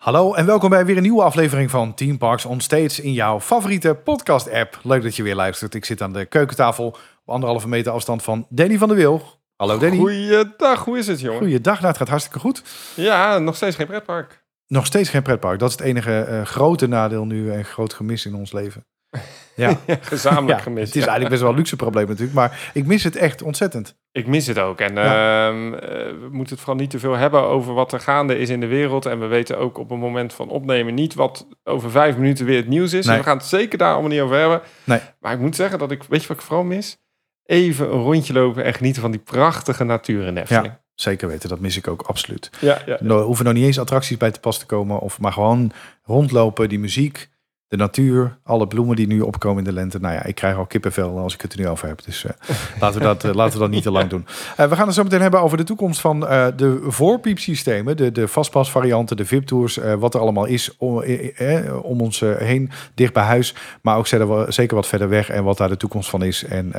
Hallo en welkom bij weer een nieuwe aflevering van Team Parks on Stage in jouw favoriete podcast-app. Leuk dat je weer luistert. Ik zit aan de keukentafel op anderhalve meter afstand van Danny van der Wil. Hallo Danny. Goeiedag, hoe is het jongen? Goeiedag, nou het gaat hartstikke goed. Ja, nog steeds geen pretpark. Nog steeds geen pretpark. Dat is het enige eh, grote nadeel nu en groot gemis in ons leven. Ja, Gezamenlijk Ja, gemist. het is ja. eigenlijk best wel een luxe probleem natuurlijk, maar ik mis het echt ontzettend. Ik mis het ook. En Ja. ehm, eh, we moeten het vooral niet te veel hebben over wat er gaande is in de wereld. En we weten ook op het moment van opnemen niet wat over vijf minuten weer het nieuws is. Nee. En we gaan het zeker daar allemaal niet over hebben. Nee. Maar ik moet zeggen dat ik, weet je wat ik vooral mis? Even een rondje lopen en genieten van die prachtige natuur in Efteling. Zeker weten, dat mis ik ook absoluut. Ja, ja. Er hoeven nog niet eens attracties bij te pas te komen, of maar gewoon rondlopen, die muziek, de natuur, alle bloemen die nu opkomen in de lente. Nou ja, ik krijg al kippenvel als ik het er nu over heb. Dus eh, laten, we dat, eh, laten we dat niet te lang doen. Eh, we gaan het zo meteen hebben over de toekomst van de voorpiepsystemen, de, de vastpasvarianten, de VIP-tours, wat er allemaal is om, eh, om ons heen, dicht bij huis, maar ook zeker, wat verder weg en wat daar de toekomst van is en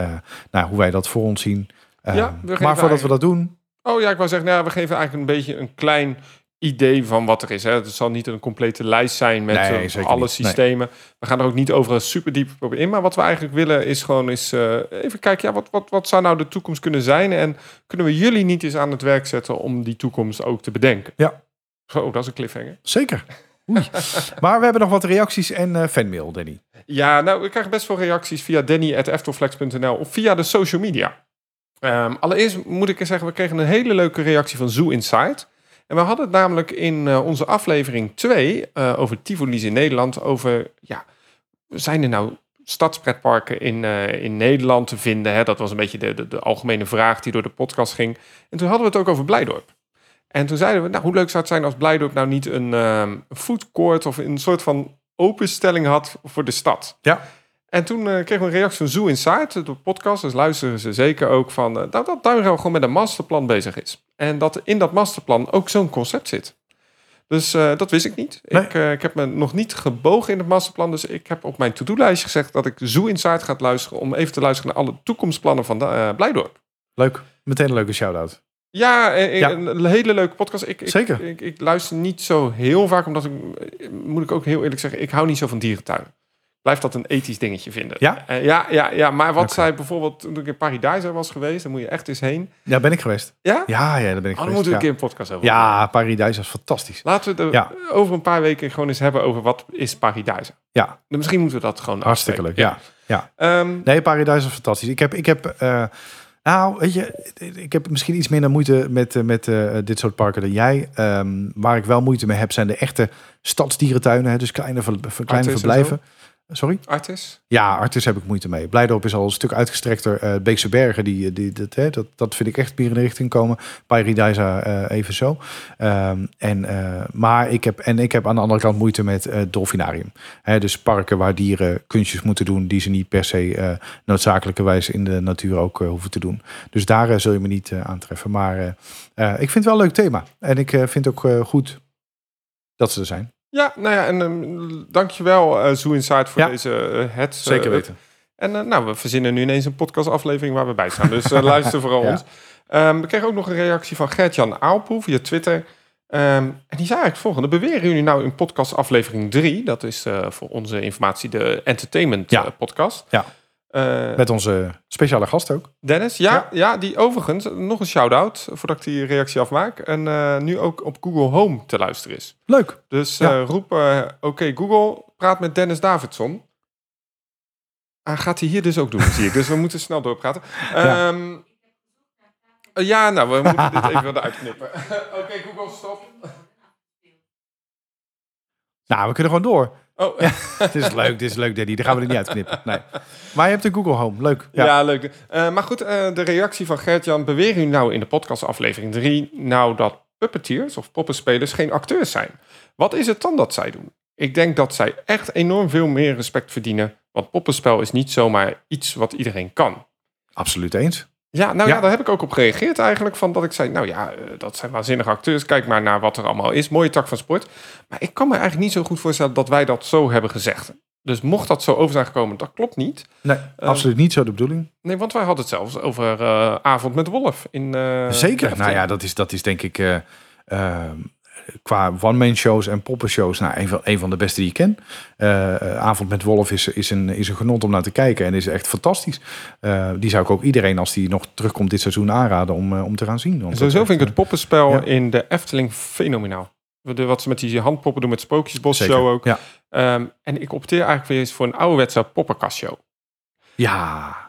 nou, hoe wij dat voor ons zien. Ja, maar voordat we dat doen, Oh ja, ik wou zeggen, nou, ja, we geven eigenlijk een beetje een klein idee van wat er is. Hè. Het zal niet een complete lijst zijn met Nee, eh, alle niet. Nee. systemen. We gaan er ook niet over super diep op in. Maar wat we eigenlijk willen is gewoon eens eh, even kijken, ja, wat, wat, wat zou nou de toekomst kunnen zijn? En kunnen we jullie niet eens aan het werk zetten om die toekomst ook te bedenken? Ja. Zo, dat is een cliffhanger. Zeker. Oei. maar we hebben nog wat reacties en eh, fanmail, Danny. Ja, nou, we krijgen best veel reacties via danny.eftelflex.nl of via de social media. Ehm, allereerst moet ik zeggen, we kregen een hele leuke reactie van Zoo Insight. En we hadden het namelijk in eh, onze aflevering 2 eh, over Tivoli's in Nederland. Over, ja, zijn er nou stadspretparken in, eh, in Nederland te vinden? Hè? Dat was een beetje de, de, algemene vraag die door de podcast ging. En toen hadden we het ook over Blijdorp. En toen zeiden we, nou, hoe leuk zou het zijn als Blijdorp nou niet een ehm food of een soort van openstelling had voor de stad. Ja. En toen eh, kregen we een reactie van Zoo Insight, de podcast. Dus luisteren ze zeker ook van eh, dat Duinrel gewoon met een masterplan bezig is. En dat in dat masterplan ook zo'n concept zit. Dus eh, dat wist ik niet. Nee. Ik, ik heb me nog niet gebogen in het masterplan. Dus ik heb op mijn to-do-lijstje gezegd dat ik Zoo Insight ga luisteren... om even te luisteren naar alle toekomstplannen van Blijdorp. Leuk. Meteen een leuke shout-out. Ja, Ja. een hele leuke podcast. Ik, ik, Zeker. Ik, ik luister niet zo heel vaak, omdat ik, moet ik ook heel eerlijk zeggen, ik hou niet zo van dierentuinen. Blijf dat een ethisch dingetje vinden. Ja? Eh, ja, ja, ja, maar wat Oké. zij bijvoorbeeld, toen ik in Paradise was geweest, dan moet je echt eens heen. Ja, ben ik geweest. Ja? Ja, ja, daar ben ik Oh, dan geweest. moeten we ja. een keer een podcast over Ja, Paradise is fantastisch. Laten we het Ja. er over een paar weken gewoon eens hebben over wat is Paradise. Ja, Misschien moeten we dat gewoon hartstikke leuk. afspreken. Ja. Ehm, Nee, Paradise is fantastisch. Ik heb, ik heb eh, nou, weet je, ik heb misschien iets minder moeite met, eh, met eh, dit soort parken dan jij. Ehm, waar ik wel moeite mee heb, zijn de echte stadsdierentuinen. Hè, dus kleine, ver, kleine verblijven. Sorry? Artis? Ja, Artis heb ik moeite mee. Blijdorp is al een stuk uitgestrekter. Eh Beekse Bergen, die, die, dat, hè, dat, dat vind ik echt meer in de richting komen. Paradise eh even zo. Ehm, en, eh, maar ik heb, en ik heb aan de andere kant moeite met eh Dolfinarium. Hè, dus parken waar dieren kunstjes moeten doen... die ze niet per se eh, noodzakelijkerwijs in de natuur ook eh, hoeven te doen. Dus daar eh, zul je me niet eh, aantreffen. Maar eh, eh, ik vind het wel een leuk thema. En ik eh, vind ook eh, goed dat ze er zijn. Ja, nou ja, en um, dankjewel uh, Zoo Insight voor Ja. deze eh, het. eh, Zeker weten. En nou, we verzinnen nu ineens een podcastaflevering waar we bij staan. Dus luister vooral Ja. ons. Ehm, we kregen ook nog een reactie van Gert-Jan Aalpoe via Twitter. Ehm, en die zei eigenlijk het volgende. Beweren jullie nou in podcast aflevering 3... dat is voor onze informatie de entertainment Ja. podcast. Ja. Eh, Met onze speciale gast ook. Dennis, ja, Ja. ja. die overigens, nog een shout-out voordat ik die reactie afmaak. En eh, nu ook op Google Home te luisteren is. Leuk. Dus Ja. eh, roep, oké Google, praat met Dennis Davidson. Ah, gaat hij hier dus ook doen, zie ik. Dus we moeten snel doorpraten. Ja. Ehm, eh, ja, nou, we moeten dit even eruit knippen. oké, Google, stop. Nou, we kunnen gewoon door. Oh, Dit is leuk, dit is leuk, Daddy. Daar gaan we er niet uitknippen. Nee. Maar je hebt een Google Home. Leuk. ja. Ja. leuk. Eh, maar goed, eh, de reactie van Gert-Jan. Beweren jullie nou in de podcast aflevering 3... nou dat puppeteers of poppenspelers geen acteurs zijn? Wat is het dan dat zij doen? Ik denk dat zij echt enorm veel meer respect verdienen... want poppenspel is niet zomaar iets wat iedereen kan. Absoluut eens. Ja, nou ja. Ja. daar heb ik ook op gereageerd eigenlijk. Van dat ik zei, nou ja, eh, dat zijn waanzinnige acteurs. Kijk maar naar wat er allemaal is. Mooie tak van sport. Maar ik kan me eigenlijk niet zo goed voorstellen dat wij dat zo hebben gezegd. Dus mocht dat zo over zijn gekomen, dat klopt niet. Nee, absoluut niet zo de bedoeling. Nee, want wij hadden het zelfs over eh, Avond met Wolf. In, eh, Zeker. Nou ja, dat is, dat is denk ik... qua one-man shows en poppenshows, nou, een van, een van de beste die ik ken. Eh, eh, Avond met Wolf is, is, een, is een genot om naar te kijken en is echt fantastisch. Eh, die zou ik ook iedereen, als die nog terugkomt dit seizoen, aanraden om, om te gaan zien. En dat sowieso vind ik het poppenspel ja. in de Efteling fenomenaal. De, wat ze met die handpoppen doen met Sprookjesbos Zeker, show ook. ja. Ehm, en ik opteer eigenlijk weer eens voor een ouderwetse poppenkastshow. Ja.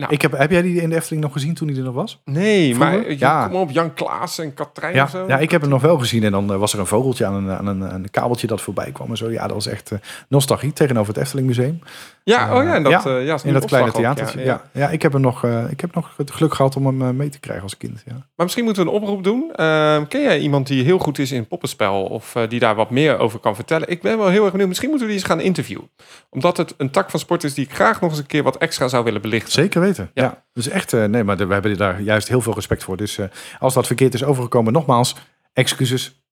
Nou. ik heb, heb jij die in de Efteling nog gezien toen hij er nog was? Nee, Vroeger? maar Ja. kom op, Jan Klaas en Katrijn Ja, of zo. ja, ik heb hem nog wel gezien en dan eh, was er een vogeltje aan een, aan een, een kabeltje dat voorbij kwam en zo. Ja, dat was echt eh, nostalgie tegenover het Efteling Museum. Ja, oh ja, en dat, Ja, eh, In dat kleine theatertje. Ja, ja. ik heb hem nog, eh, ik heb nog het geluk gehad om hem eh, mee te krijgen als kind. Ja. Maar misschien moeten we een oproep doen. Ehm, ken jij iemand die heel goed is in poppenspel of eh, die daar wat meer over kan vertellen? Ik ben wel heel erg benieuwd. Misschien moeten we die eens gaan interviewen. Omdat het een tak van sport is die ik graag nog eens een keer wat extra zou willen belichten. Zeker weten. Ja. Ja. Dus echt, eh, nee, maar we hebben daar juist heel veel respect voor. Dus eh, als dat verkeerd is overgekomen, nogmaals, excuses.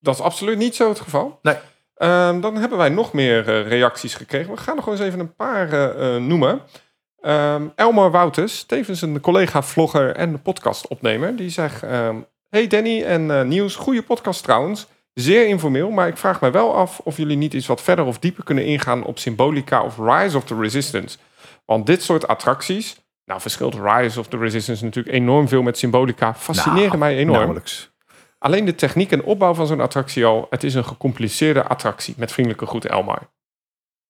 Dat is absoluut niet zo het geval. Nee. Ehm, dan hebben wij nog meer eh, reacties gekregen. We gaan nog gewoon eens even een paar noemen. Ehm, Elmar Wouters, tevens een collega-vlogger en podcastopnemer, die zegt... ehm, hey Danny en Niels, goede podcast trouwens. Zeer informeel, maar ik vraag mij wel af of jullie niet iets wat verder of dieper kunnen ingaan op Symbolica of Rise of the Resistance. Want dit soort attracties, nou verschilt Rise of the Resistance natuurlijk enorm veel met Symbolica, fascineren Nou, mij enorm. Nauwelijks. Alleen de techniek en opbouw van zo'n attractie al. Het is een gecompliceerde attractie. Met vriendelijke groet Elmar.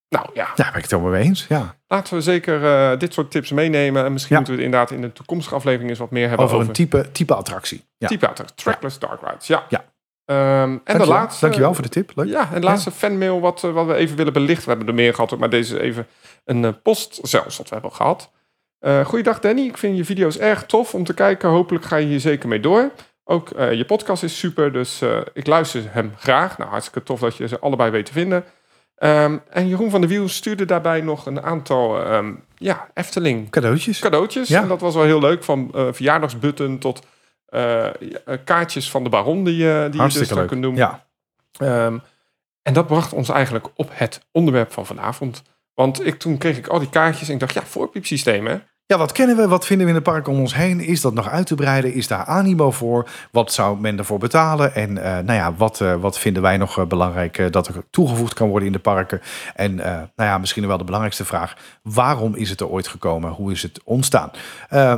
Nou ja, Ja, ben ik het helemaal mee eens. Ja. laten we zeker eh, dit soort tips meenemen. En misschien Ja. moeten we het inderdaad in de toekomstige aflevering eens wat meer hebben Over over, een type, type attractie. Ja. type attractie. Trackless Dark Rides. Ja. Ja. Ehm, en de laatste. Dankjewel voor de tip. Leuk. Ja, en de laatste fanmail wat, eh, wat we even willen belichten. We hebben er meer gehad, maar deze is even een eh, post zelfs wat we hebben gehad. Eh goeiedag Danny, ik vind je video's erg tof om te kijken. Hopelijk ga je hier zeker mee door. Ook eh, je podcast is super, dus ik luister hem graag. Nou, hartstikke tof dat je ze allebei weet te vinden. Ehm, en Jeroen van der Wiel stuurde daarbij nog een aantal ehm, ja, Efteling Cadeautjes. cadeautjes. Ja. En dat was wel heel leuk, van verjaardagsbutton tot kaartjes van de Baron die, je- die je dus Hartstikke leuk. kunt doen. Ja. Ehm, en dat bracht ons eigenlijk op het onderwerp van vanavond. Want ik, toen kreeg ik al die kaartjes en ik dacht, ja, voorpiepsysteem hè. Ja, wat kennen we? Wat vinden we in de parken om ons heen? Is dat nog uit te breiden? Is daar animo voor? Wat zou men ervoor betalen? En eh, nou ja, wat, eh, wat vinden wij nog eh, belangrijk dat er toegevoegd kan worden in de parken? En nou ja, misschien wel de belangrijkste vraag. Waarom is het er ooit gekomen? Hoe is het ontstaan?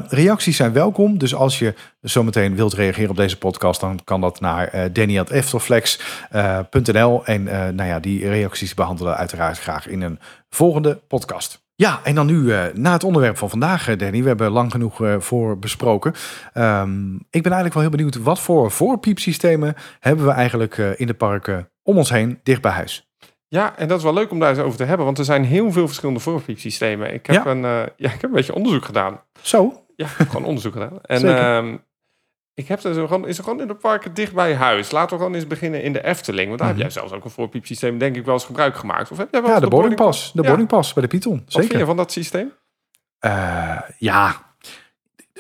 Reacties zijn welkom. Dus als je zometeen wilt reageren op deze podcast, dan kan dat naar eh danny.eftelflex.nl. en nou ja, die reacties behandelen uiteraard graag in een volgende podcast. Ja, en dan nu eh, naar het onderwerp van vandaag, eh, Danny. We hebben lang genoeg eh, voor besproken. Ehm, ik ben eigenlijk wel heel benieuwd, wat voor voorpiepsystemen hebben we eigenlijk in de parken om ons heen, dicht bij huis? Ja, en dat is wel leuk om daar eens over te hebben, want er zijn heel veel verschillende voorpiepsystemen. Ik heb, Ja. een, ja, ik heb een beetje onderzoek gedaan. Zo, Ja, ik heb gewoon onderzoek gedaan. En Zeker. ehm, ik heb zo gewoon, is er gewoon in de parken dicht bij huis. Laten we gewoon eens beginnen in de Efteling. Want daar Mhm. heb jij zelfs ook een voorpiepsysteem, denk ik, wel eens gebruik gemaakt. Of heb jij wel ja, de boardingpas. De Ja. boardingpas bij de Python, Wat vind zeker. je van dat systeem? Eh, ja,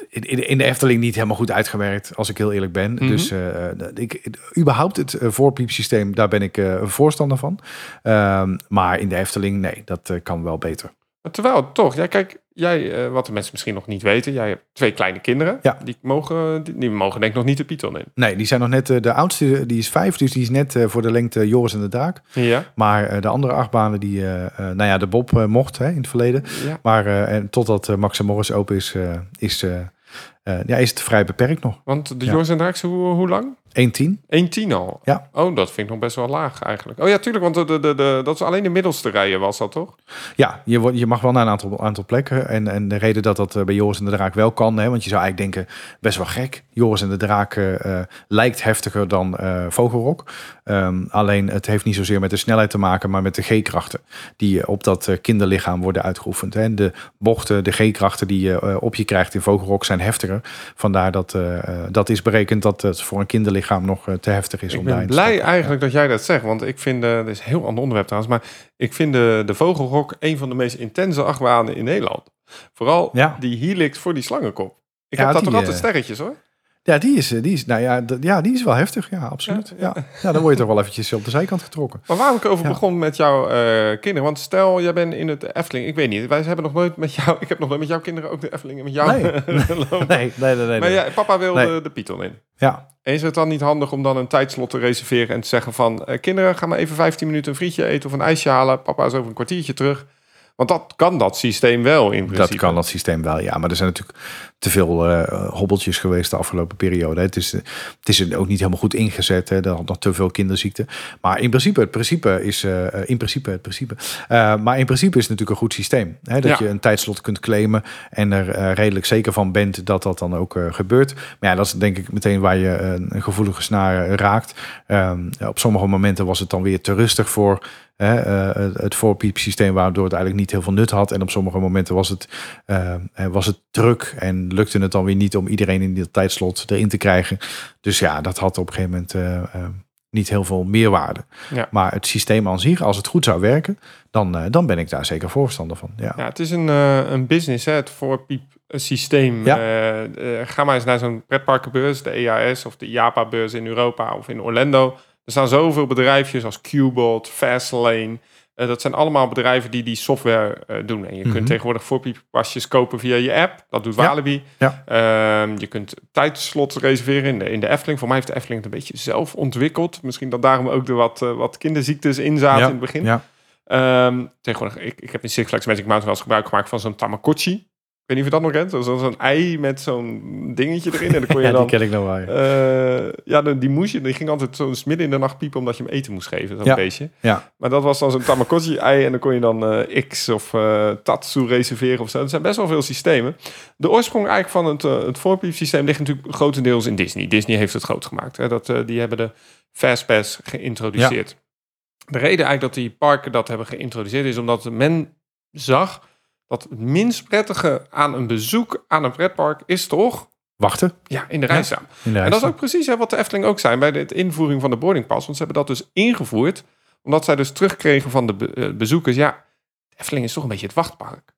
in, de Efteling niet helemaal goed uitgewerkt, als ik heel eerlijk ben. Mhm. Dus eh, ik, überhaupt het eh, voorpiepsysteem, daar ben ik eh, een voorstander van. Ehm, maar in de Efteling, nee, dat eh, kan wel beter. Maar terwijl toch, ja, kijk, jij, eh, wat de mensen misschien nog niet weten, jij hebt twee kleine kinderen. Ja. Die mogen, die, die mogen denk ik nog niet de Python in. Nee, die zijn nog net, eh, de oudste die is vijf, dus die is net eh, voor de lengte Joris en de Draak. Ja. Maar de andere achtbanen, die, eh, eh, nou ja, de Bob mocht hè, in het verleden. ja. Maar en totdat Max en Morris open is, is, ja, is het vrij beperkt nog. Want de Ja. Joris en Draakse, hoe, hoe lang? 1-10. 1,10 al. Ja. Oh, dat vind ik nog best wel laag eigenlijk. Oh ja, tuurlijk, want de, de, de, dat is alleen de middelste rijen was dat toch? Ja, je, wordt- je mag wel naar een aantal, aantal plekken. En, en de reden dat dat eh, bij Joris en de Draak wel kan, hè, want je zou eigenlijk denken, best wel gek. Joris en de Draak eh, eh, lijkt heftiger dan Vogelrok. Ehm, alleen het heeft niet zozeer met de snelheid te maken, maar met de G-krachten die op dat kinderlichaam worden uitgeoefend. Hè. En de bochten, de G-krachten die je op je krijgt in Vogelrok zijn heftiger. Vandaar dat dat is berekend dat het voor een kinderlichaam nog eh, te heftig is Ik om ben daarin blij eigenlijk dat jij dat zegt, want ik vind, eh dit is een heel ander onderwerp trouwens, maar ik vind de, de Vogelrok een van de meest intense achtbanen in Nederland. Vooral Ja. die helix voor die slangenkop. Ik Ja, heb dat die, toch altijd eh, sterretjes hoor. Ja, die is, eh, die is, nou ja, ja, die is wel heftig. Ja, absoluut. Ja, ja. dan word je toch wel eventjes op de zijkant getrokken. Maar waarom ik over Ja. begon met jouw eh, kinderen? Want stel, jij bent in het Efteling. Ik weet niet, wij hebben nog nooit met jou... Ik heb nog nooit met jouw kinderen ook de Efteling en met jou Nee. Nee, nee, nee. nee, Maar ja, papa wil Nee. de, de Python in. Ja, En is het dan niet handig om dan een tijdslot te reserveren en te zeggen van... eh, kinderen, ga maar even 15 minuten een frietje eten of een ijsje halen. Papa is over een kwartiertje terug. Want dat kan dat systeem wel in principe. dat kan dat systeem wel. Ja, maar er zijn natuurlijk te veel eh, hobbeltjes geweest de afgelopen periode. Het is, het is ook niet helemaal goed ingezet. Hè. Er had nog te veel kinderziekten. Maar in principe, het principe is eh, eh, in principe het principe. Maar in principe is het natuurlijk een goed systeem. Hè, dat Ja. je een tijdslot kunt claimen en er redelijk zeker van bent dat dat dan ook gebeurt. Maar ja, dat is denk ik meteen waar je een gevoelige snaar raakt. Ehm, op sommige momenten was het dan weer te rustig voor hè, het- voorpiepsysteem, waardoor het eigenlijk niet heel veel nut had. En op sommige momenten was het, was het druk en lukte het dan weer niet om iedereen in dat tijdslot erin te krijgen. Dus ja, dat had op een gegeven moment eh, eh, niet heel veel meerwaarde. Ja. Maar het systeem aan zich, als het goed zou werken, dan, eh, dan ben ik daar zeker voorstander van. Ja. Ja, het is een, een business, hè, het voorpiep systeem. Ja. Ga maar eens naar zo'n pretparkenbeurs, de EAS of de IAPA-beurs in Europa of in Orlando. Er staan zoveel bedrijfjes als Qbot, Fastlane. Eh, dat zijn allemaal bedrijven die die software eh, doen. En je Mhm. kunt tegenwoordig voorpiepasjes kopen via je app. Dat doet. Walibi. Ja. Ehm, je kunt tijdslots reserveren in de, in de Efteling. Voor mij heeft de Efteling het een beetje zelf ontwikkeld. Misschien dat daarom ook er wat, eh, wat kinderziektes in zaten in het begin. Ja. Ehm, tegenwoordig, ik, ik heb in Six Flags Magic Mountain wel eens gebruik gemaakt van zo'n Tamagotchi. Ik weet niet of je dat nog kent. Dat zo'n ei met zo'n dingetje erin. En dan kon je Ja, die dan... ken ik nog wel. Ja. eh, ja, die moest je, die ging altijd zo midden in de nacht piepen omdat je hem eten moest geven, zo'n Ja. beestje. Ja. Maar dat was dan zo'n Tamagotchi-ei en dan kon je dan eh, X of eh, Tatsu reserveren of zo. Er zijn best wel veel systemen. De oorsprong eigenlijk van het, uh, het voorpiepsysteem ligt natuurlijk grotendeels in Disney. Disney heeft het groot gemaakt. Hè? Dat, die hebben de Fastpass geïntroduceerd. De reden eigenlijk dat die parken dat hebben geïntroduceerd is omdat men zag dat het minst prettige aan een bezoek aan een pretpark is toch Wachten ja, in de rij staan. En dat is ook precies hè, wat de Efteling ook zijn bij de invoering van de boardingpass. Want ze hebben dat dus ingevoerd, omdat zij dus terugkregen van de be- eh, bezoekers. Ja, de Efteling is toch een beetje het wachtpark.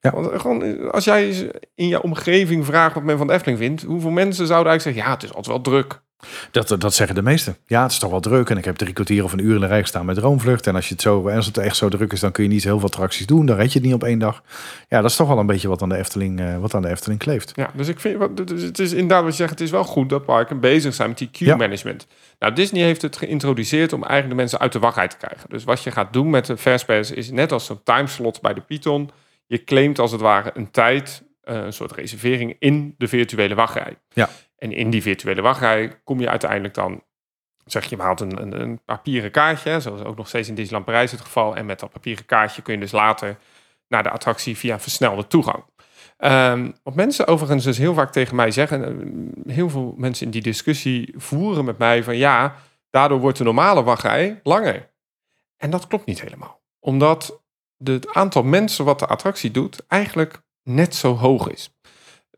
Ja. Want eh, gewoon, eh, als jij in je omgeving vraagt wat men van de Efteling vindt, hoeveel mensen zouden eigenlijk zeggen, ja, het is altijd wel druk. Dat, dat zeggen de meesten. Ja, het is toch wel druk. En ik heb drie kwartier of een uur in de rij gestaan met Droomvlucht. En als, je het zo, en als het echt zo druk is, dan kun je niet heel veel attracties doen. Dan red je het niet op één dag. Ja, dat is toch wel een beetje wat aan de Efteling, eh, wat aan de Efteling kleeft. Ja, dus ik vind, dus het is inderdaad wat je zegt, het is wel goed dat parken bezig zijn met die Ja. queue-management. Nou, Disney heeft het geïntroduceerd om eigenlijk de mensen uit de wachtrij te krijgen. Dus wat je gaat doen met de Fastpass is net als zo'n timeslot bij de Python. Je claimt als het ware een tijd, eh, een soort reservering in de virtuele wachtrij. Ja. En in die virtuele wachtrij kom je uiteindelijk dan, zeg je, je haalt een, een, een papieren kaartje, zoals ook nog steeds in Disneyland Parijs het geval. En met dat papieren kaartje kun je dus later naar de attractie via versnelde toegang. Ehm, wat mensen overigens dus heel vaak tegen mij zeggen, eh, heel veel mensen in die discussie voeren met mij van ja, daardoor wordt de normale wachtrij langer. En dat klopt niet helemaal. Omdat het aantal mensen wat de attractie doet eigenlijk net zo hoog is.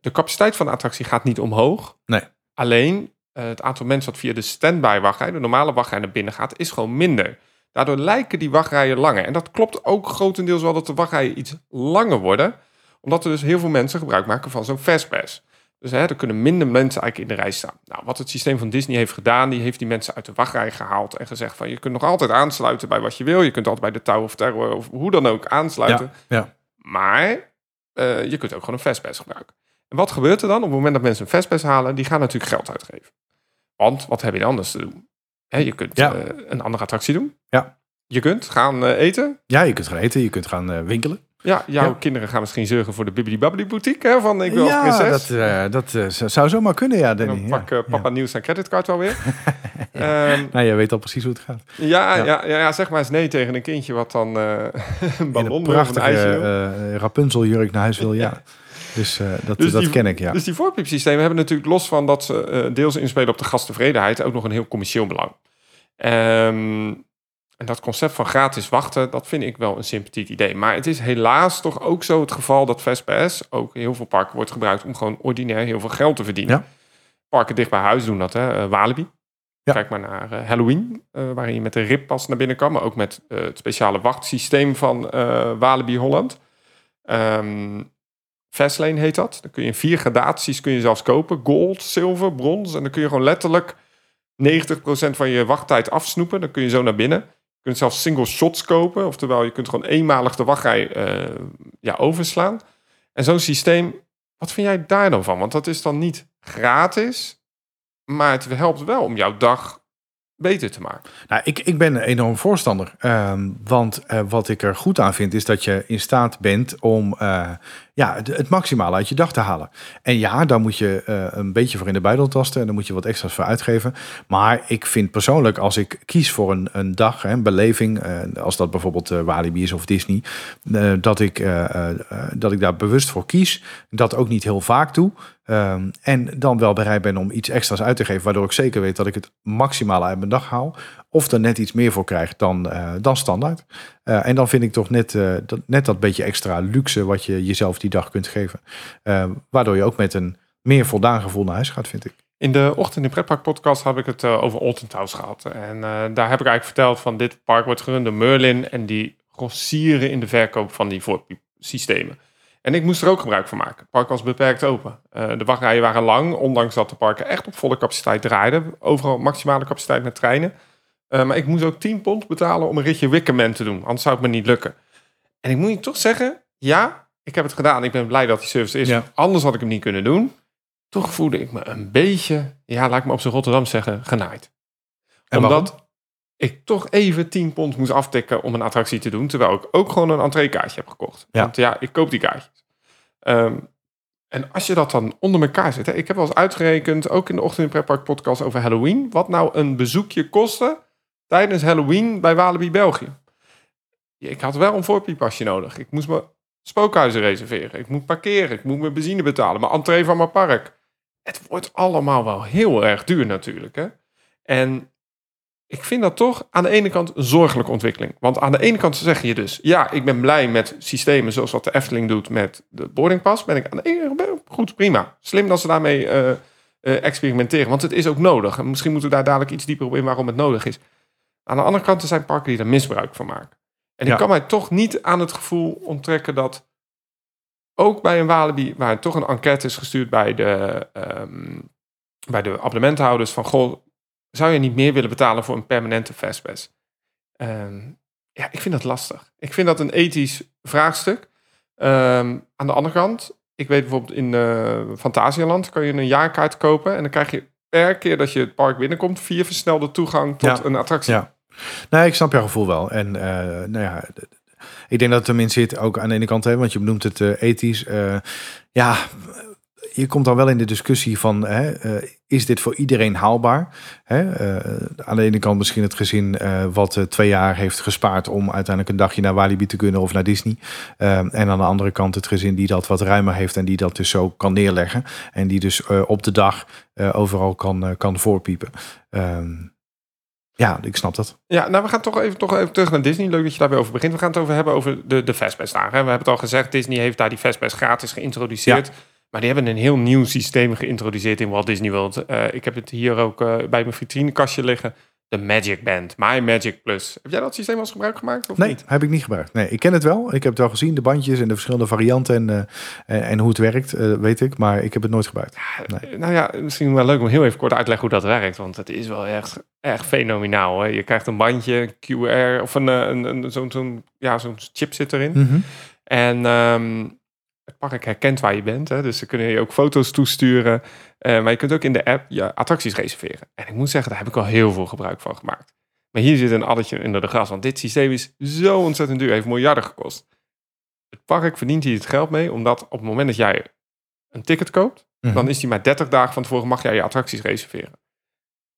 De capaciteit van de attractie gaat niet omhoog. Nee. Alleen eh, het aantal mensen dat via de standby wachtrij, de normale wachtrij naar binnen gaat, is gewoon minder. Daardoor lijken die wachtrijen langer. En dat klopt ook grotendeels wel dat de wachtrijen iets langer worden. Omdat er dus heel veel mensen gebruik maken van zo'n fastpass. Dus hè, er kunnen minder mensen eigenlijk in de rij staan. Nou, wat het systeem van Disney heeft gedaan, die heeft die mensen uit de wachtrij gehaald en gezegd van je kunt nog altijd aansluiten bij wat je wil. Je kunt altijd bij de Tower of Terror of hoe dan ook aansluiten. Ja, ja. Maar eh, je kunt ook gewoon een fastpass gebruiken. En wat gebeurt er dan? Op het moment dat mensen een fastpass halen, die gaan natuurlijk geld uitgeven. Want wat heb je dan anders te doen? Je kunt Ja. eh, een andere attractie doen. Ja. Je kunt gaan eh, eten. ja, je kunt gaan eten, je kunt gaan eh, winkelen. Ja, jouw Ja. kinderen gaan misschien zorgen voor de Bibbidi Babbidi boutique. Hè, van ik wil als ja, prinses. dat, dat zou- zomaar kunnen, ja, En Danny. dan pak papa nieuws zijn creditcard alweer. Ehm, Nou, je weet al precies hoe het gaat. ja, Ja. ja. Zeg maar eens nee tegen een kindje wat dan een ballon een een prachtige ijsje wil. eh Rapunzeljurk naar huis wil, ja. Dus eh, dat, Dus dat die- ken ik, ja. Dus die voorpiepsystemen hebben natuurlijk los van dat ze eh, deels inspelen op de gasttevredenheid ook nog een heel commercieel belang. Ehm, en dat concept van gratis wachten, dat vind ik wel een sympathiek idee. Maar het is helaas toch ook zo het geval dat Fastpass ook heel veel parken wordt gebruikt om gewoon ordinair heel veel geld te verdienen. Ja. Parken dicht bij huis doen dat, hè. Eh, Walibi. Ja. Kijk maar naar Halloween, eh, waarin je met de rippas naar binnen kan, maar ook met het speciale wachtsysteem van Walibi Holland. Ehm, Fastlane heet dat. Dan kun je in vier gradaties kun je zelfs kopen. Gold, zilver, brons. En dan kun je gewoon letterlijk 90% van je wachttijd afsnoepen. Dan kun je zo naar binnen. Je kunt zelfs single shots kopen. Oftewel, je kunt gewoon eenmalig de wachtrij eh, ja, overslaan. En zo'n systeem, wat vind jij daar dan van? Want dat is dan niet gratis, maar het helpt wel om jouw dag beter te maken. Nou, ik, ik ben enorm voorstander. Ehm, want eh, wat ik er goed aan vind, is dat je in staat bent om eh, ja, het, maximale uit je dag te halen. En ja, daar moet je eh, een beetje voor in de buidel tasten. En daar moet je wat extra's voor uitgeven. Maar ik vind persoonlijk, als ik kies voor een, een dag, hè, een beleving, als dat bijvoorbeeld Walibi is of Disney, dat, ik, dat ik daar bewust voor kies. Dat ook niet heel vaak doe. Ehm, en dan wel bereid ben om iets extra's uit te geven, waardoor ik zeker weet dat ik het maximale uit mijn dag haal. Of er net iets meer voor krijg dan, uh, dan standaard. Uh, en dan vind ik toch net, uh, dat, net dat beetje extra luxe wat je jezelf die dag kunt geven. Waardoor je ook met een meer voldaan gevoel naar huis gaat, vind ik. In de Ochtend in Pretpark podcast heb ik het over Alton House gehad. En daar heb ik eigenlijk verteld van dit park wordt gerund door Merlin. En die grossieren in de verkoop van die systemen. En ik moest er ook gebruik van maken. Het park was beperkt open. De wachtrijen waren lang, ondanks dat de parken echt op volle capaciteit draaiden. Overal maximale capaciteit met treinen. Uh, maar ik moest ook 10 pond betalen om een ritje Wickerman te doen. Anders zou het me niet lukken. En ik moet je toch zeggen, ja, ik heb het gedaan. Ik ben blij dat die service is. Ja. Anders had ik hem niet kunnen doen. Toch voelde ik me een beetje, ja, laat ik me op zijn Rotterdam zeggen, genaaid. En Omdat ik toch even 10 pond moest aftikken om een attractie te doen. Terwijl ik ook gewoon een entreekaartje heb gekocht. Ja. Want ja, ik koop die kaartjes. Um, en als je dat dan onder elkaar zet. Hè, ik heb wel eens uitgerekend, ook in de Ochtend in Pretpark podcast over Halloween. Wat nou een bezoekje kostte tijdens Halloween bij Walibi België. Ik had wel een voorpiepasje nodig. Ik moest mijn spookhuizen reserveren. Ik moet parkeren. Ik moet mijn benzine betalen. Mijn entree van mijn park. Het wordt allemaal wel heel erg duur natuurlijk. Hè? En ik vind dat toch aan de ene kant een zorgelijke ontwikkeling. Want aan de ene kant zeg je dus, ja, ik ben blij met systemen zoals wat de Efteling doet met de boardingpas. Ben ik aan de ene kant goed, prima. Slim dat ze daarmee uh, uh, experimenteren, want het is ook nodig. En misschien moeten we daar dadelijk iets dieper op in waarom het nodig is. Aan de andere kant er zijn parken die er misbruik van maken. En ik kan mij toch niet aan het gevoel onttrekken dat ook bij een Walibi, waar toch een enquête is gestuurd bij de, um, bij de abonnementhouders van goh, zou je niet meer willen betalen voor een permanente fastpass? Ehm, ja, ik vind dat lastig. Ik vind dat een ethisch vraagstuk. Ehm, aan de andere kant, ik weet bijvoorbeeld in uh, Fantasialand kan je een jaarkaart kopen en dan krijg je per keer dat je het park binnenkomt vier versnelde toegang tot een attractie. Ja. Nee, ik snap jouw gevoel wel. En uh, nou ja, ik denk dat het hem in zit ook aan de ene kant, hè, want je benoemt het uh, ethisch. ja, je komt dan wel in de discussie van, hè, uh, is dit voor iedereen haalbaar? Hè? Uh, aan de ene kant misschien het gezin uh, wat twee jaar heeft gespaard om uiteindelijk een dagje naar Walibi te kunnen of naar Disney. en aan de andere kant het gezin die dat wat ruimer heeft en die dat dus zo kan neerleggen. En die dus op de dag overal kan, kan voorpiepen. Ehm, ja, ik snap dat. Ja, nou we gaan toch even, toch even terug naar Disney. Leuk dat je daar weer over begint. We gaan het over hebben over de, de Fastpass dagen. We hebben het al gezegd, Disney heeft daar die Fastpass gratis geïntroduceerd. Ja. Maar die hebben een heel nieuw systeem geïntroduceerd in Walt Disney World. Uh, ik heb het hier ook uh, bij mijn vitrinekastje liggen. De Magic Band, My Magic Plus. Heb jij dat systeem als gebruik gemaakt? Of nee, niet? heb ik niet gebruikt. Nee, ik ken het wel. Ik heb het wel gezien, de bandjes en de verschillende varianten en, uh, en, en, hoe het werkt, weet ik. Maar ik heb het nooit gebruikt. Nee. Nou ja, misschien wel leuk om heel even kort uit te leggen hoe dat werkt. Want het is wel echt, echt fenomenaal. Hè? Je krijgt een bandje, QR of een, een, een, zo'n zo'n ja, zo'n chip zit erin. Mm -hmm. En um, het park herkent waar je bent. Hè? Dus ze kunnen je ook foto's toesturen. Uh, maar je kunt ook in de app je attracties reserveren. En ik moet zeggen, daar heb ik al heel veel gebruik van gemaakt. Maar hier zit een addertje in de gras. Want dit systeem is zo ontzettend duur. Heeft miljarden gekost. Het park verdient hier het geld mee. Omdat op het moment dat jij een ticket koopt. Mhm. Dan is die maar 30 dagen van tevoren mag jij je attracties reserveren.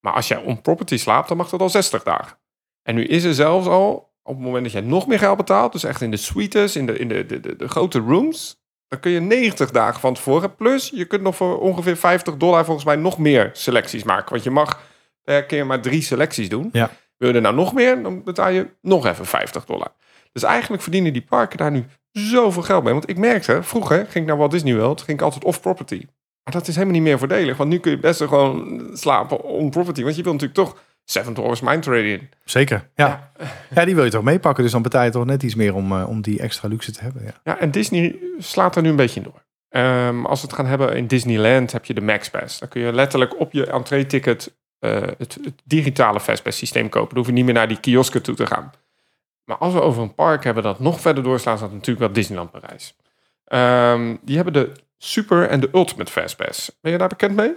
Maar als jij on property slaapt, dan mag dat al 60 dagen. En nu is er zelfs al, op het moment dat jij nog meer geld betaalt, dus echt in de suites, in de, in de, de, de, de grote rooms, dan kun je 90 dagen van tevoren. Plus, je kunt nog voor ongeveer 50 dollar volgens mij nog meer selecties maken. Want je mag per keer maar drie selecties doen. Ja. Wil je er nou nog meer, dan betaal je nog even 50 dollar. Dus eigenlijk verdienen die parken daar nu zoveel geld mee. Want ik merkte, vroeger ging ik naar Walt Disney World, ging ik altijd off-property. Maar dat is helemaal niet meer voordelig. Want nu kun je best gewoon slapen on-property. Want je wil natuurlijk toch 7 dollars mindtrade in. Zeker, ja. ja. ja. die wil je toch meepakken. Dus dan betaal je toch net iets meer om, uh, om die extra luxe te hebben. Ja, ja en Disney slaat er nu een beetje in door. Ehm, als we het gaan hebben in Disneyland heb je de Max Pass. Dan kun je letterlijk op je entree-ticket eh, het, het digitale Fastpass systeem kopen. Dan hoef je niet meer naar die kiosken toe te gaan. Maar als we over een park hebben dat nog verder doorslaan, is dat natuurlijk wel Disneyland Parijs. Ehm, die hebben de Super en de Ultimate Fastpass. Ben je daar bekend mee?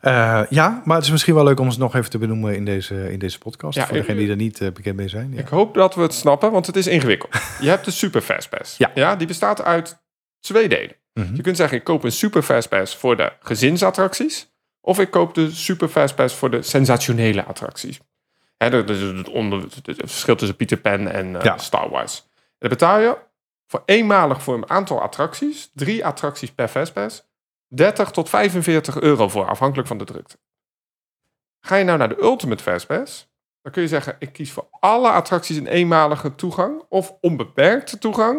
Eh, ja, maar het is misschien wel leuk om het nog even te benoemen in deze, in deze podcast. Ja, voor degenen die er niet eh, bekend mee zijn. Ja. Ik hoop dat we het snappen, want het is ingewikkeld. Je hebt de Super Fastpass. Ja. die bestaat uit twee delen. Mhm. Je kunt zeggen, ik koop een Super Fastpass voor de gezinsattracties. Of ik koop de Super Fastpass voor de sensationele attracties. Hè, dat is het, onder, het verschil tussen Peter Pan en eh, Ja. Star Wars. Dan betaal je voor eenmalig voor een aantal attracties, drie attracties per Fastpass, 30 tot 45 euro voor, afhankelijk van de drukte. Ga je nou naar de Ultimate Fastpass, dan kun je zeggen, ik kies voor alle attracties een eenmalige toegang of onbeperkte toegang.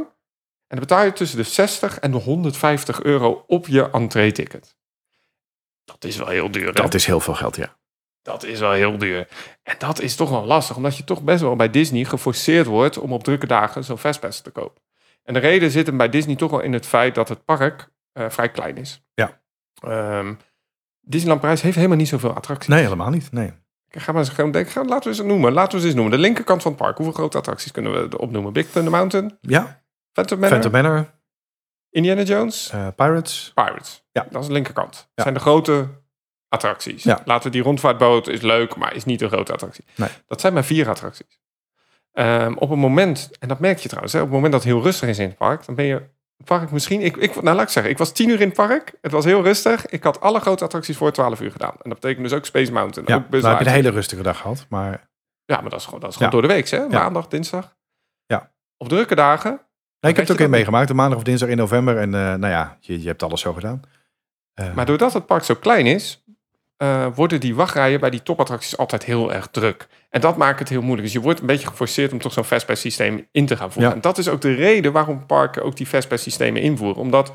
En dan betaal je tussen de 60 en de 150 euro op je entree-ticket. Dat is wel heel duur. hè? Dat is heel veel geld, ja. Dat is wel heel duur. En dat is toch wel lastig, omdat je toch best wel bij Disney geforceerd wordt om op drukke dagen zo'n fastpass te kopen. En de reden zit hem bij Disney toch wel in het feit dat het park eh, vrij klein is. Ja. Ehm, Disneyland Parijs heeft helemaal niet zoveel attracties. Nee, helemaal niet. Nee. Ga maar eens gewoon denken, ga- laten we ze noemen. Laten we ze eens noemen. De linkerkant van het park. Hoeveel grote attracties kunnen we erop noemen? Big Thunder Mountain, Ja, Phantom Manor, Phantom Manor, Indiana Jones, eh, Pirates. Pirates. Ja. Dat is de linkerkant. Dat Ja. zijn de grote attracties. Ja. Laten we die rondvaartboot is leuk, maar is niet een grote attractie. Nee. Dat zijn maar vier attracties. Ehm, op een moment, en dat merk je trouwens, hè, op het moment dat het heel rustig is in het park, dan ben je park misschien. Ik, ik, nou, laat ik zeggen, ik was tien uur in het park. Het was heel rustig. Ik had alle grote attracties voor 12 uur gedaan. En dat betekent dus ook Space Mountain. Ja, ook nou heb je een hele rustige dag gehad. Maar Ja, maar dat is gewoon, dat is gewoon Ja. door de week, hè? Maandag, dinsdag. Ja. Op drukke dagen. nee, ik heb het ook in meegemaakt. De maandag of dinsdag in november. En eh, nou ja, je, je hebt alles zo gedaan. Eh, Maar doordat het park zo klein is, eh, worden die wachtrijen bij die topattracties altijd heel erg druk. En dat maakt het heel moeilijk. Dus je wordt een beetje geforceerd om toch zo'n fastpass systeem in te gaan voeren. Ja. En dat is ook de reden waarom parken ook die fastpass systemen invoeren. Omdat,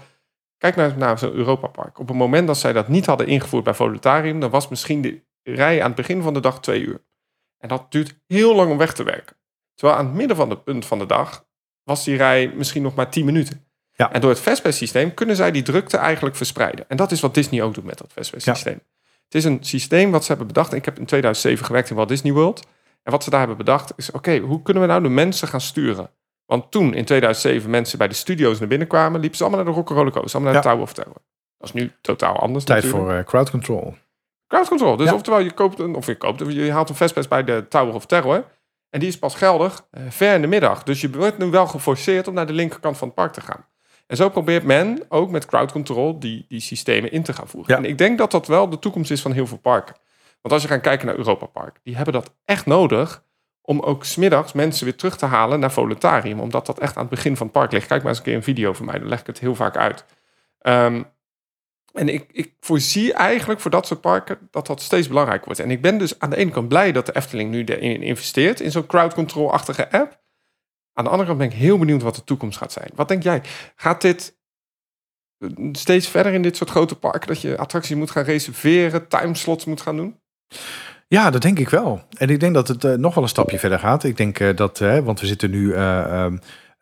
kijk naar, naar zo'n Europa Park. Op het moment dat zij dat niet hadden ingevoerd bij Volutarium, dan was misschien de rij aan het begin van de dag twee uur. En dat duurt heel lang om weg te werken. Terwijl aan het midden van het punt van de dag was die rij misschien nog maar 10 minuten. Ja. En door het Fastpass systeem kunnen zij die drukte eigenlijk verspreiden. En dat is wat Disney ook doet met dat Fastpass Ja. Het is een systeem wat ze hebben bedacht. Ik heb in 2007 gewerkt in Walt Disney World. En wat ze daar hebben bedacht is, oké, hoe kunnen we nou de mensen gaan sturen? Want toen in 2007 mensen bij de studio's naar binnen kwamen, liepen ze allemaal naar de Rock'n'Roller Coaster, allemaal naar de Ja. Tower of Terror. Dat is nu totaal anders tijd natuurlijk. voor eh, crowd control. Crowd control. Dus Ja. oftewel, je koopt een, of je koopt, je haalt een fastpass bij de Tower of Terror. En die is pas geldig eh, ver in de middag. Dus je wordt nu wel geforceerd om naar de linkerkant van het park te gaan. En zo probeert men ook met crowd control die, die systemen in te gaan voeren. Ja. En ik denk dat dat wel de toekomst is van heel veel parken. Want als je gaat kijken naar Europa Park, die hebben dat echt nodig om ook smiddags mensen weer terug te halen naar Volutarium. Omdat dat echt aan het begin van het park ligt. Kijk maar eens een keer een video van mij, dan leg ik het heel vaak uit. Ehm, en ik, ik voorzie eigenlijk voor dat soort parken dat dat steeds belangrijker wordt. En ik ben dus aan de ene kant blij dat de Efteling nu erin investeert in zo'n crowd control-achtige app. Aan de andere kant ben ik heel benieuwd wat de toekomst gaat zijn. Wat denk jij? Gaat dit eh, steeds verder in dit soort grote parken dat je attracties moet gaan reserveren, timeslots moet gaan doen? Ja, dat denk ik wel. En ik denk dat het eh, nog wel een stapje verder gaat. Ik denk eh, dat, want we zitten nu,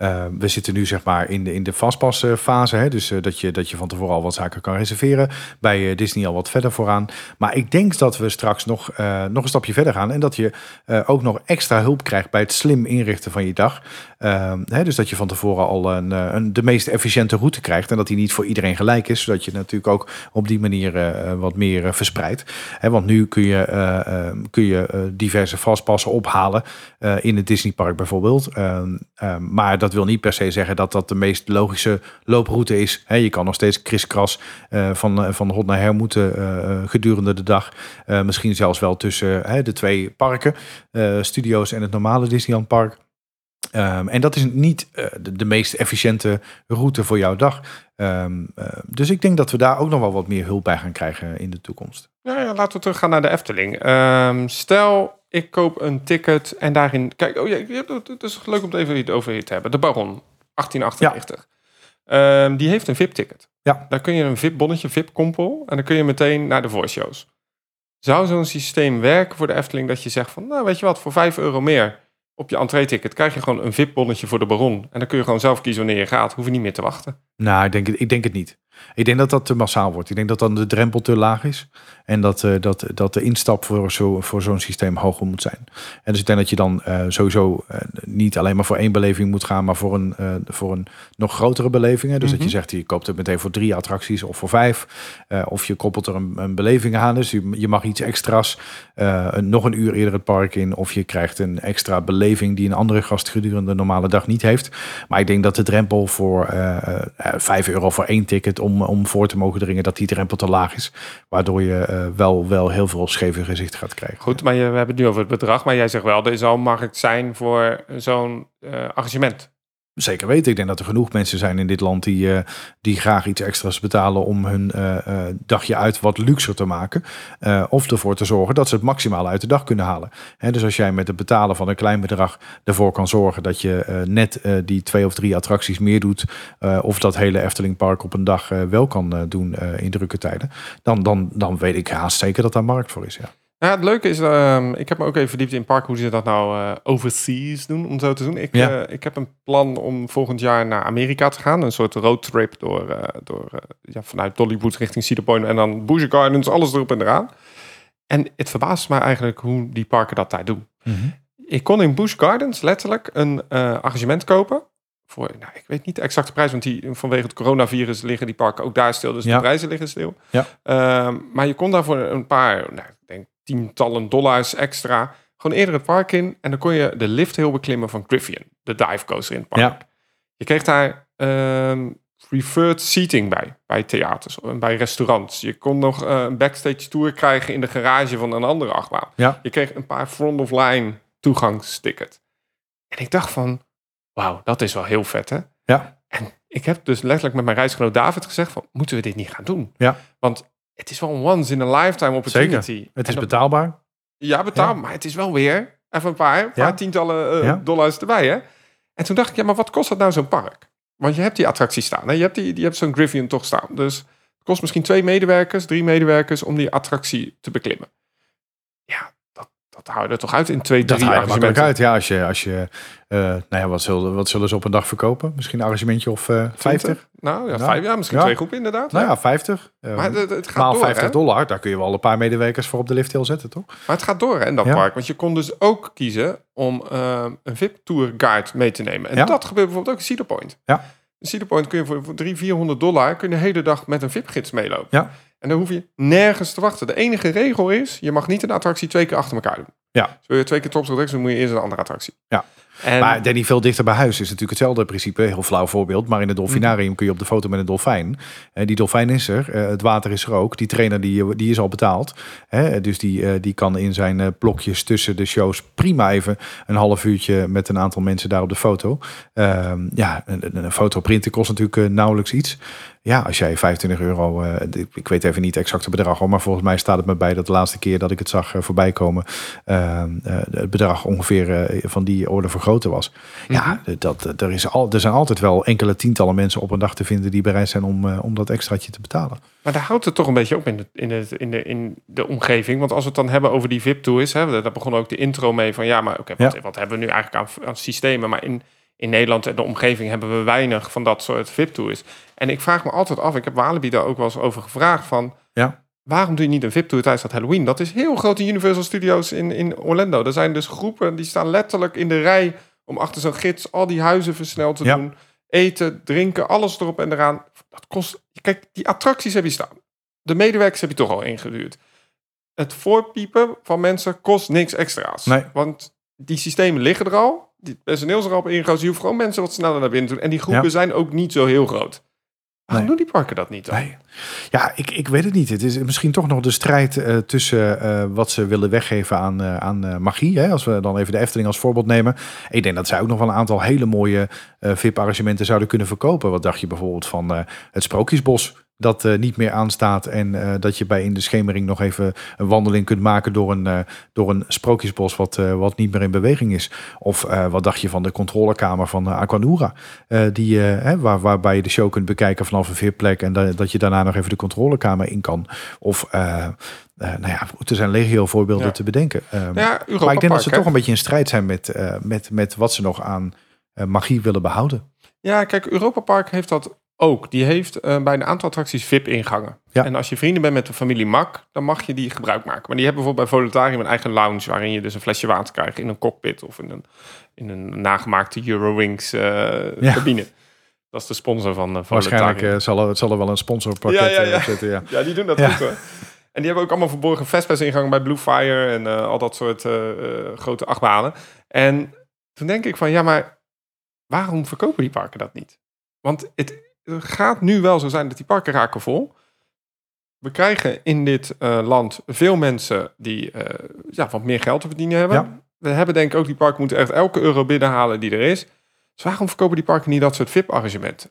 eh, ehm, eh, we zitten nu zeg maar in de, in de vastpasfase. Hè? Dus eh, dat, je, dat je van tevoren al wat zaken kan reserveren. Bij eh, Disney al wat verder vooraan. Maar ik denk dat we straks nog, eh, nog een stapje verder gaan. En dat je eh, ook nog extra hulp krijgt bij het slim inrichten van je dag. Ehm, hè? Dus dat je van tevoren al een, eh, een, de meest efficiënte route krijgt. En dat die niet voor iedereen gelijk is. Zodat je natuurlijk ook op die manier eh, wat meer eh, verspreidt. Want nu kun je, eh, eh, kun je eh, diverse vastpassen ophalen eh, in het Disneypark bijvoorbeeld. Ehm, ehm, maar dat wil niet per se zeggen dat dat de meest logische looproute is. Je kan nog steeds kriskras eh, van, eh, van hot naar her moeten eh, gedurende de dag. Misschien zelfs wel tussen de twee parken, studio's en het normale Disneyland Park. Ehm, en dat is niet eh, de, de meest efficiënte route voor jouw dag. Ehm, eh, dus ik denk dat we daar ook nog wel wat meer hulp bij gaan krijgen in de toekomst. Ja, ja, laten we teruggaan naar de Efteling. Ehm, stel, ik koop een ticket en daarin... Kijk, oh ja, het is leuk om het even over te hebben. De Baron, 1898. Ehm, die heeft een VIP-ticket. Ja. Daar kun je een VIP-bonnetje, VIP-kompel... en dan kun je meteen naar de voorshows. Zou zo'n systeem werken voor de Efteling... dat je zegt van, nou weet je wat, voor 5 euro meer... op je entree-ticket krijg je gewoon een VIP-bonnetje voor de Baron... en dan kun je gewoon zelf kiezen wanneer je gaat. Hoef je niet meer te wachten. Nou, ik denk, het- ik denk het niet. Ik denk dat dat te massaal wordt. Ik denk dat dan de drempel te laag is. En dat, eh, dat, dat de instap voor, zo, voor zo'n systeem hoger moet zijn. En dus ik denk dat je dan eh, sowieso eh, niet alleen maar voor één beleving moet gaan, maar voor een, voor een nog grotere beleving. Dus dat Mhm. je zegt, je koopt het meteen voor drie attracties of voor vijf. Of je koppelt er een, een beleving aan. Dus je, je mag iets extra's. een- nog een uur eerder het park in. Of je krijgt een extra beleving die een andere gast gedurende de normale dag niet heeft. Maar ik denk dat de drempel voor 5 euro voor één ticket om, om voor te mogen dringen, dat die drempel te laag is. Waardoor je eh, wel, wel heel veel scheve gezicht gaat krijgen. Goed, maar je, we hebben het nu over het bedrag. Maar jij zegt wel, er zal markt zijn voor zo'n eh arrangement. Zeker weten. Ik denk dat er genoeg mensen zijn in dit land die, eh, die graag iets extra's betalen om hun eh, eh, dagje uit wat luxer te maken. Of ervoor te zorgen dat ze het maximale uit de dag kunnen halen. Hè, dus als jij met het betalen van een klein bedrag ervoor kan zorgen dat je net die twee of drie attracties meer doet. of dat hele Efteling Park op een dag wel kan doen in drukke tijden. Dan, dan, dan weet ik haast zeker dat daar markt voor is. Ja. Ja, het leuke is, ehm, ik heb me ook even verdiept in het park hoe ze dat nou eh, overseas doen, om zo te doen. Ik, Ja. eh, ik heb een plan om volgend jaar naar Amerika te gaan. Een soort roadtrip door, eh, door ja, vanuit Dollywood richting Cedar Point en dan Busch Gardens, alles erop en eraan. En het verbaast mij eigenlijk hoe die parken dat daar doen. Ik kon in Busch Gardens letterlijk een arrangement kopen. Voor, nou, ik weet niet de exacte prijs, want die, vanwege het coronavirus liggen die parken ook daar stil. Dus Ja. de prijzen liggen stil. Ja. Ehm, maar je kon daarvoor een paar, nou, tientallen dollars extra, gewoon eerder het park in. En dan kon je de lift heel beklimmen van Griffin, de dive coaster in het park. Ja. Je kreeg daar ehm preferred seating bij, bij theaters en bij restaurants. Je kon nog eh, een backstage tour krijgen in de garage van een andere achtbaan. Ja. Je kreeg een paar front-of-line toegangsticket. En ik dacht van, wauw, dat is wel heel vet hè. Ja. En ik heb dus letterlijk met mijn reisgenoot David gezegd van, moeten we dit niet gaan doen? Ja. Want het is wel een once in a lifetime opportunity. Het is dan- betaalbaar. ja, betaal, Ja. maar het is wel weer even een paar, een paar Ja. tientallen eh, Ja. dollars erbij. Hè? En toen dacht ik, ja, maar wat kost dat nou zo'n park? Want je hebt die attractie staan. Hè? Je hebt, die, je hebt zo'n Griffin toch staan. Dus het kost misschien twee medewerkers, drie medewerkers om die attractie te beklimmen. Dat, dat hou je er toch uit in twee, Dat drie je makkelijk uit. Ja, als je, als je eh, nou ja, wat zullen, wat zullen ze op een dag verkopen? Misschien een arrangementje of eh 50? Nou, ja, vijf, ja misschien Ja. twee groepen inderdaad. Nou ja. ja, 50. Eh, Maar het, het gaat maal door, 50 hè? dollar, daar kun je wel een paar medewerkers voor op de lift zetten, toch? Maar het gaat door hè, in dat Ja. park. Want je kon dus ook kiezen om een VIP-tour guide mee te nemen. En dat gebeurt bijvoorbeeld ook in Cedar Point. Ja. In Cedar Point kun je voor, voor 300, 400 dollar kun je de hele dag met een VIP-gids meelopen. Ja. En dan hoef je nergens te wachten. De enige regel is, je mag niet een attractie twee keer achter elkaar doen. Ja. Dus wil je twee keer top dan moet je eerst een andere attractie. Ja. En, Maar Danny, veel dichter bij huis is natuurlijk hetzelfde principe. Heel flauw voorbeeld. Maar in het dolfinarium kun je op de foto met een dolfijn. Eh, die dolfijn is er. eh, het water is er ook. Die trainer die, die is al betaald. Dus die, eh, die kan in zijn eh, blokjes tussen de shows prima even een half uurtje met een aantal mensen daar op de foto. Ehm, ja, een, foto printen kost natuurlijk eh, nauwelijks iets. Ja, als jij 25 euro, eh, ik- weet even niet exact het bedrag, hoor, maar volgens mij staat het me bij dat de laatste keer dat ik het zag eh, voorbij komen, ehm, eh, het bedrag ongeveer eh, van die orde was. Ja, dat, er, is al, er zijn altijd wel enkele tientallen mensen op een dag te vinden die bereid zijn om, eh, om dat extraatje te betalen. Maar daar houdt het toch een beetje op in de, in, het, in, de, in de omgeving. Want als we het dan hebben over die VIP-tours, hè, daar begon ook de intro mee van ja, maar oké, wat, Ja. wat hebben we nu eigenlijk aan, aan systemen? Maar in, in Nederland en de omgeving hebben we weinig van dat soort VIP-tours. En ik vraag me altijd af, ik heb Walibi daar ook wel eens over gevraagd van Ja. Waarom doe je niet een VIP-tour tijdens dat Halloween? Dat is heel groot in Universal Studios in, in Orlando. Er zijn dus groepen die staan letterlijk in de rij om achter zo'n gids al die huizen versneld te Ja. doen. Eten, drinken, alles erop en eraan. Dat kost. Kijk, die attracties heb je staan. De medewerkers heb je toch al ingeduurd. Het voorpiepen van mensen kost niks extra's. Nee. Want die systemen liggen er al. Die personeel is er al op ingegroot. Je hoeft gewoon mensen wat sneller naar binnen te doen. En die groepen Ja. zijn ook niet zo heel groot. Waarom Nee. doen die parken dat niet dan? Nee. Ja, ik, ik weet het niet. Het is misschien toch nog de strijd eh, tussen eh, wat ze willen weggeven aan, eh, aan magie. Hè? Als we dan even de Efteling als voorbeeld nemen. Ik denk dat zij ook nog wel een aantal hele mooie VIP-arrangementen zouden kunnen verkopen. Wat dacht je bijvoorbeeld van het Sprookjesbos? Dat niet meer aanstaat en dat je bij in de schemering nog even een wandeling kunt maken door een, door een sprookjesbos wat, wat niet meer in beweging is. Of wat dacht je van de controlekamer van Aquanura? Die, hè, waar, waarbij je de show kunt bekijken vanaf een VIP-plek en da- dat je daarna nog even de controlekamer in kan. Of, eh, eh, nou ja, er zijn legio voorbeelden Ja. te bedenken. Ehm, Ja, maar ik denk dat ze toch een beetje in strijd zijn met, eh, met, met wat ze nog aan magie willen behouden. Ja, kijk, Europa Park heeft dat ook, die heeft bij een aantal attracties VIP-ingangen. Ja. En als je vrienden bent met de familie Mak, dan mag je die gebruik maken. Maar die hebben bijvoorbeeld bij Volutarium een eigen lounge... waarin je dus een flesje water krijgt in een cockpit... of in een, in een nagemaakte Eurowings cabine. Dat is de sponsor van uh, Waarschijnlijk eh, zal, er, zal er wel een sponsorpakket Ja, ja, ja. eh, zitten. Ja. Ja, die doen dat goed hoor. En die hebben ook allemaal verborgen Fastpass-ingangen bij Blue Fire en eh, al dat soort eh, eh, grote achtbanen. En toen denk ik van, ja, maar waarom verkopen die parken dat niet? Want het gaat nu wel zo zijn dat die parken raken vol. We krijgen in dit eh, land veel mensen die eh, ja, wat meer geld te verdienen hebben. Ja. We hebben denk ik ook, die parken moeten echt elke euro binnenhalen die er is. Dus waarom verkopen die parken niet dat soort VIP-arrangementen?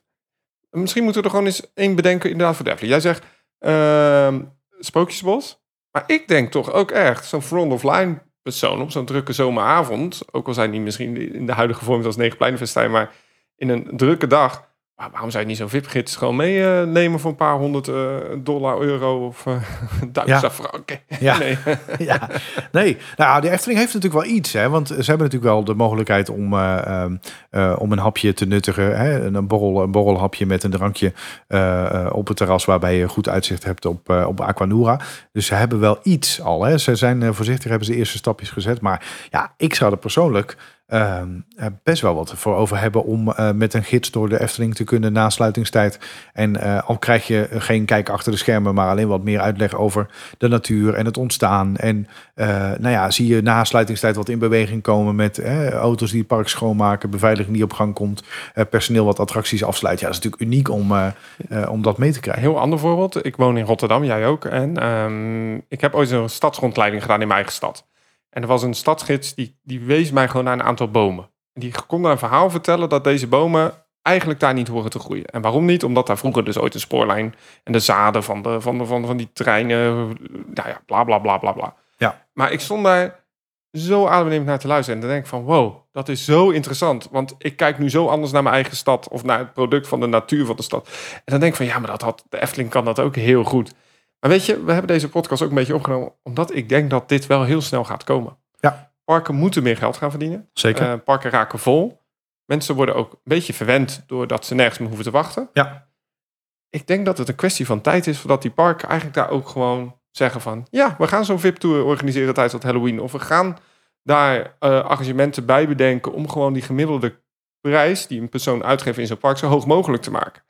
Misschien moeten we er gewoon eens één bedenken inderdaad voor de Efteling. Jij zegt ehm, Sprookjesbos. Maar ik denk toch ook echt zo'n front-of-line persoon op zo'n drukke zomeravond. Ook al zijn die misschien in de huidige vorm als Negenpleinenfestijn. Maar in een drukke dag. Maar waarom zou je niet zo'n VIP-gids gewoon meenemen voor een paar honderd eh, dollar, euro of Duitse Ja. franken? Ja. Nee. ja, nee. Nou, de Efteling heeft natuurlijk wel iets, hè, want ze hebben natuurlijk wel de mogelijkheid om, eh, ehm, eh, om een hapje te nuttigen, hè, een, borrel, een borrelhapje met een drankje eh, eh, op het terras waarbij je goed uitzicht hebt op, eh, op Aquanura. Dus ze hebben wel iets al. Hè. Ze zijn eh, voorzichtig, hebben ze eerste stapjes gezet, maar ja, ik zou er persoonlijk ehm, eh, best wel wat voor over hebben om eh, met een gids door de Efteling te kunnen na sluitingstijd. En eh, al krijg je geen kijk achter de schermen, maar alleen wat meer uitleg over de natuur en het ontstaan. En eh, nou ja, zie je na sluitingstijd wat in beweging komen met auto's die het park schoonmaken, beveiliging die op gang komt, personeel wat attracties afsluit. Ja, dat is natuurlijk uniek om, om dat mee te krijgen. heel ander voorbeeld. Ik woon in Rotterdam, jij ook. En ehm, ik heb ooit een stadsrondleiding gedaan in mijn eigen stad. En er was een stadsgids die, die wees mij gewoon naar een aantal bomen. En die kon daar een verhaal vertellen dat deze bomen eigenlijk daar niet horen te groeien. En waarom niet? Omdat daar vroeger dus ooit een spoorlijn en de zaden van, de, van, de, van, van die treinen, nou ja, bla bla bla bla bla. Ja. Maar ik stond daar zo adembenemend naar te luisteren. En dan denk ik van, wow, dat is zo interessant. Want ik kijk nu zo anders naar mijn eigen stad of naar het product van de natuur van de stad. En dan denk ik van, ja, maar dat had, de Efteling kan dat ook heel goed. Maar weet je, we hebben deze podcast ook een beetje opgenomen, omdat ik denk dat dit wel heel snel gaat komen. Ja. Parken moeten meer geld gaan verdienen. Zeker. Eh, parken raken vol. Mensen worden ook een beetje verwend doordat ze nergens meer hoeven te wachten. ja, Ik denk dat het een kwestie van tijd is voordat die parken eigenlijk daar ook gewoon zeggen van... ja, we gaan zo'n VIP-tour organiseren tijdens dat Halloween. Of we gaan daar eh, arrangementen bij bedenken om gewoon die gemiddelde prijs die een persoon uitgeeft in zo'n park zo hoog mogelijk te maken.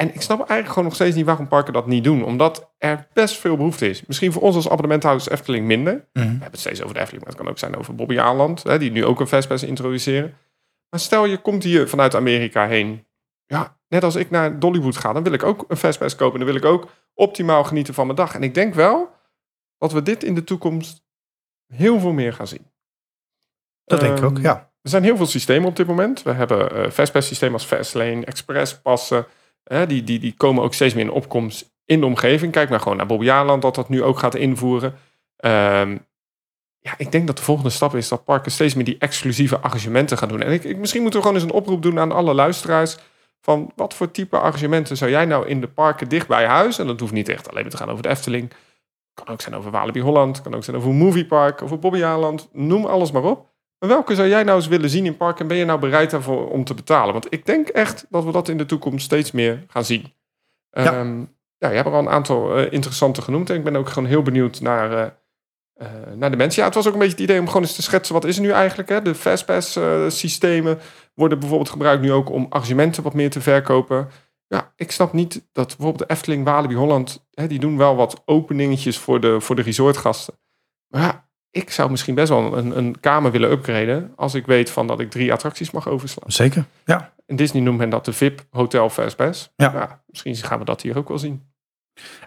En ik snap eigenlijk gewoon nog steeds niet waarom parken dat niet doen. Omdat er best veel behoefte is. Misschien voor ons als abonnementhouders Efteling minder. Mhm. We hebben het steeds over de Efteling, maar het kan ook zijn over Bobby Aland, hè, die nu ook een Fastpass introduceren. Maar stel je komt hier vanuit Amerika heen. Ja, net als ik naar Dollywood ga, dan wil ik ook een Fastpass kopen. En dan wil ik ook optimaal genieten van mijn dag. En ik denk wel dat we dit in de toekomst heel veel meer gaan zien. dat denk ik ook. Ehm, Ja, Er zijn heel veel systemen op dit moment. We hebben eh Fastpass systemen als Fastlane, Express passen. Die, die, die komen ook steeds meer in opkomst in de omgeving. Kijk maar gewoon naar Bobby Aland, dat dat nu ook gaat invoeren. Ehm, ja, ik denk dat de volgende stap is dat parken steeds meer die exclusieve arrangementen gaan doen. En ik, ik, misschien moeten we gewoon eens een oproep doen aan alle luisteraars. Van wat voor type arrangementen zou jij nou in de parken dicht bij huis? En dat hoeft niet echt alleen maar te gaan over de Efteling. Kan ook zijn over Walibi Holland. Kan ook zijn over Movie Park. Over Bobby Aland. Noem alles maar op. Maar welke zou jij nou eens willen zien in parken? En ben je nou bereid daarvoor om te betalen? Want ik denk echt dat we dat in de toekomst steeds meer gaan zien. Ja. Ja, ja je hebt er al een aantal eh, interessante genoemd. En ik ben ook gewoon heel benieuwd naar, eh, eh, naar de mensen. Ja, het was ook een beetje het idee om gewoon eens te schetsen. Wat is er nu eigenlijk? Hè? De Fastpass systemen worden bijvoorbeeld gebruikt nu ook om arrangementen wat meer te verkopen. Ja, ik snap niet dat bijvoorbeeld de Efteling, Walibi Holland... Hè, die doen wel wat openingetjes voor de, voor de resortgasten. Maar ja, ik zou misschien best wel een, een kamer willen upgraden... als ik weet van dat ik drie attracties mag overslaan. zeker. Ja, In Disney noemt men dat de VIP Hotel Fastpass. Ja. misschien gaan we dat hier ook wel zien.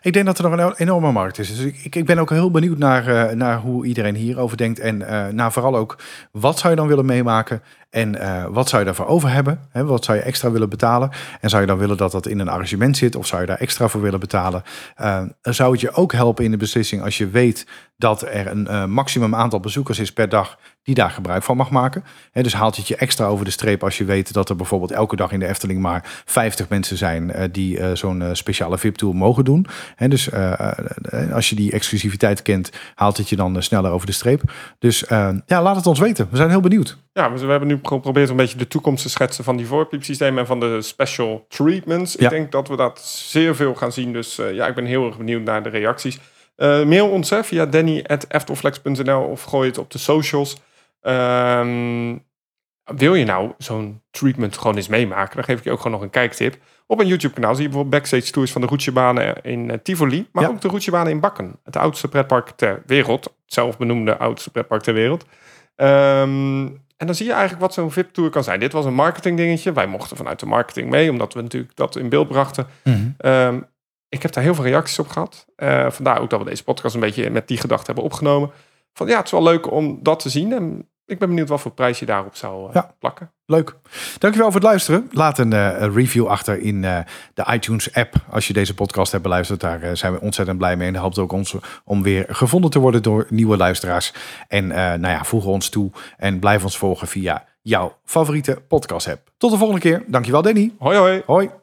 Ik denk dat er nog een enorme markt is. Dus ik, ik- ben ook heel benieuwd naar, eh, naar hoe iedereen hierover denkt. En eh, naar vooral ook, wat zou je dan willen meemaken? En eh, wat zou je daarvoor over hebben? Hè, wat zou je extra willen betalen? En zou je dan willen dat dat in een arrangement zit? Of zou je daar extra voor willen betalen? Eh, zou het je ook helpen in de beslissing als je weet dat er een eh, maximum aantal bezoekers is per dag die daar gebruik van mag maken? Hè, dus haalt het je extra over de streep als je weet dat er bijvoorbeeld elke dag in de Efteling maar 50 mensen zijn die zo'n speciale VIP-tour mogen doen. Hè, dus als je die exclusiviteit kent, haalt het je dan sneller over de streep. Dus ja, laat het ons weten. We zijn heel benieuwd. Ja, we we hebben nu geprobeerd een beetje de toekomst te schetsen van die voorpiepsystemen en van de special treatments. Ja. Ik denk dat we dat zeer veel gaan zien. Dus eh, ja, ik ben heel erg benieuwd naar de reacties. Eh, mail ons hè, via danny.eftelflex.nl of gooi het op de socials. Ehm, wil je nou zo'n treatment gewoon eens meemaken? Dan geef ik je ook gewoon nog een kijktip. Op een YouTube-kanaal zie je bijvoorbeeld backstage tours van de roetjebanen in eh, Tivoli. Maar Ja. ook de roetjebanen in Bakken. Het oudste pretpark ter wereld. Het zelfbenoemde oudste pretpark ter wereld. Ehm, en dan zie je eigenlijk wat zo'n VIP-tour kan zijn. Dit was een marketing dingetje. Wij mochten vanuit de marketing mee, omdat we natuurlijk dat in beeld brachten. Ehm, ik heb daar heel veel reacties op gehad. Eh, vandaar ook dat we deze podcast een beetje met die gedachte hebben opgenomen. Van ja, het is wel leuk om dat te zien. En ik ben benieuwd wat voor prijs je daarop zou eh, Ja. plakken. Leuk. Dankjewel voor het luisteren. Laat een eh, review achter in eh, de iTunes app. Als je deze podcast hebt beluisterd, daar zijn we ontzettend blij mee. En dat helpt ook ons om weer gevonden te worden door nieuwe luisteraars. En nou ja, voeg ons toe en blijf ons volgen via jouw favoriete podcast app. Tot de volgende keer. Dankjewel Danny. Hoi hoi! Hoi.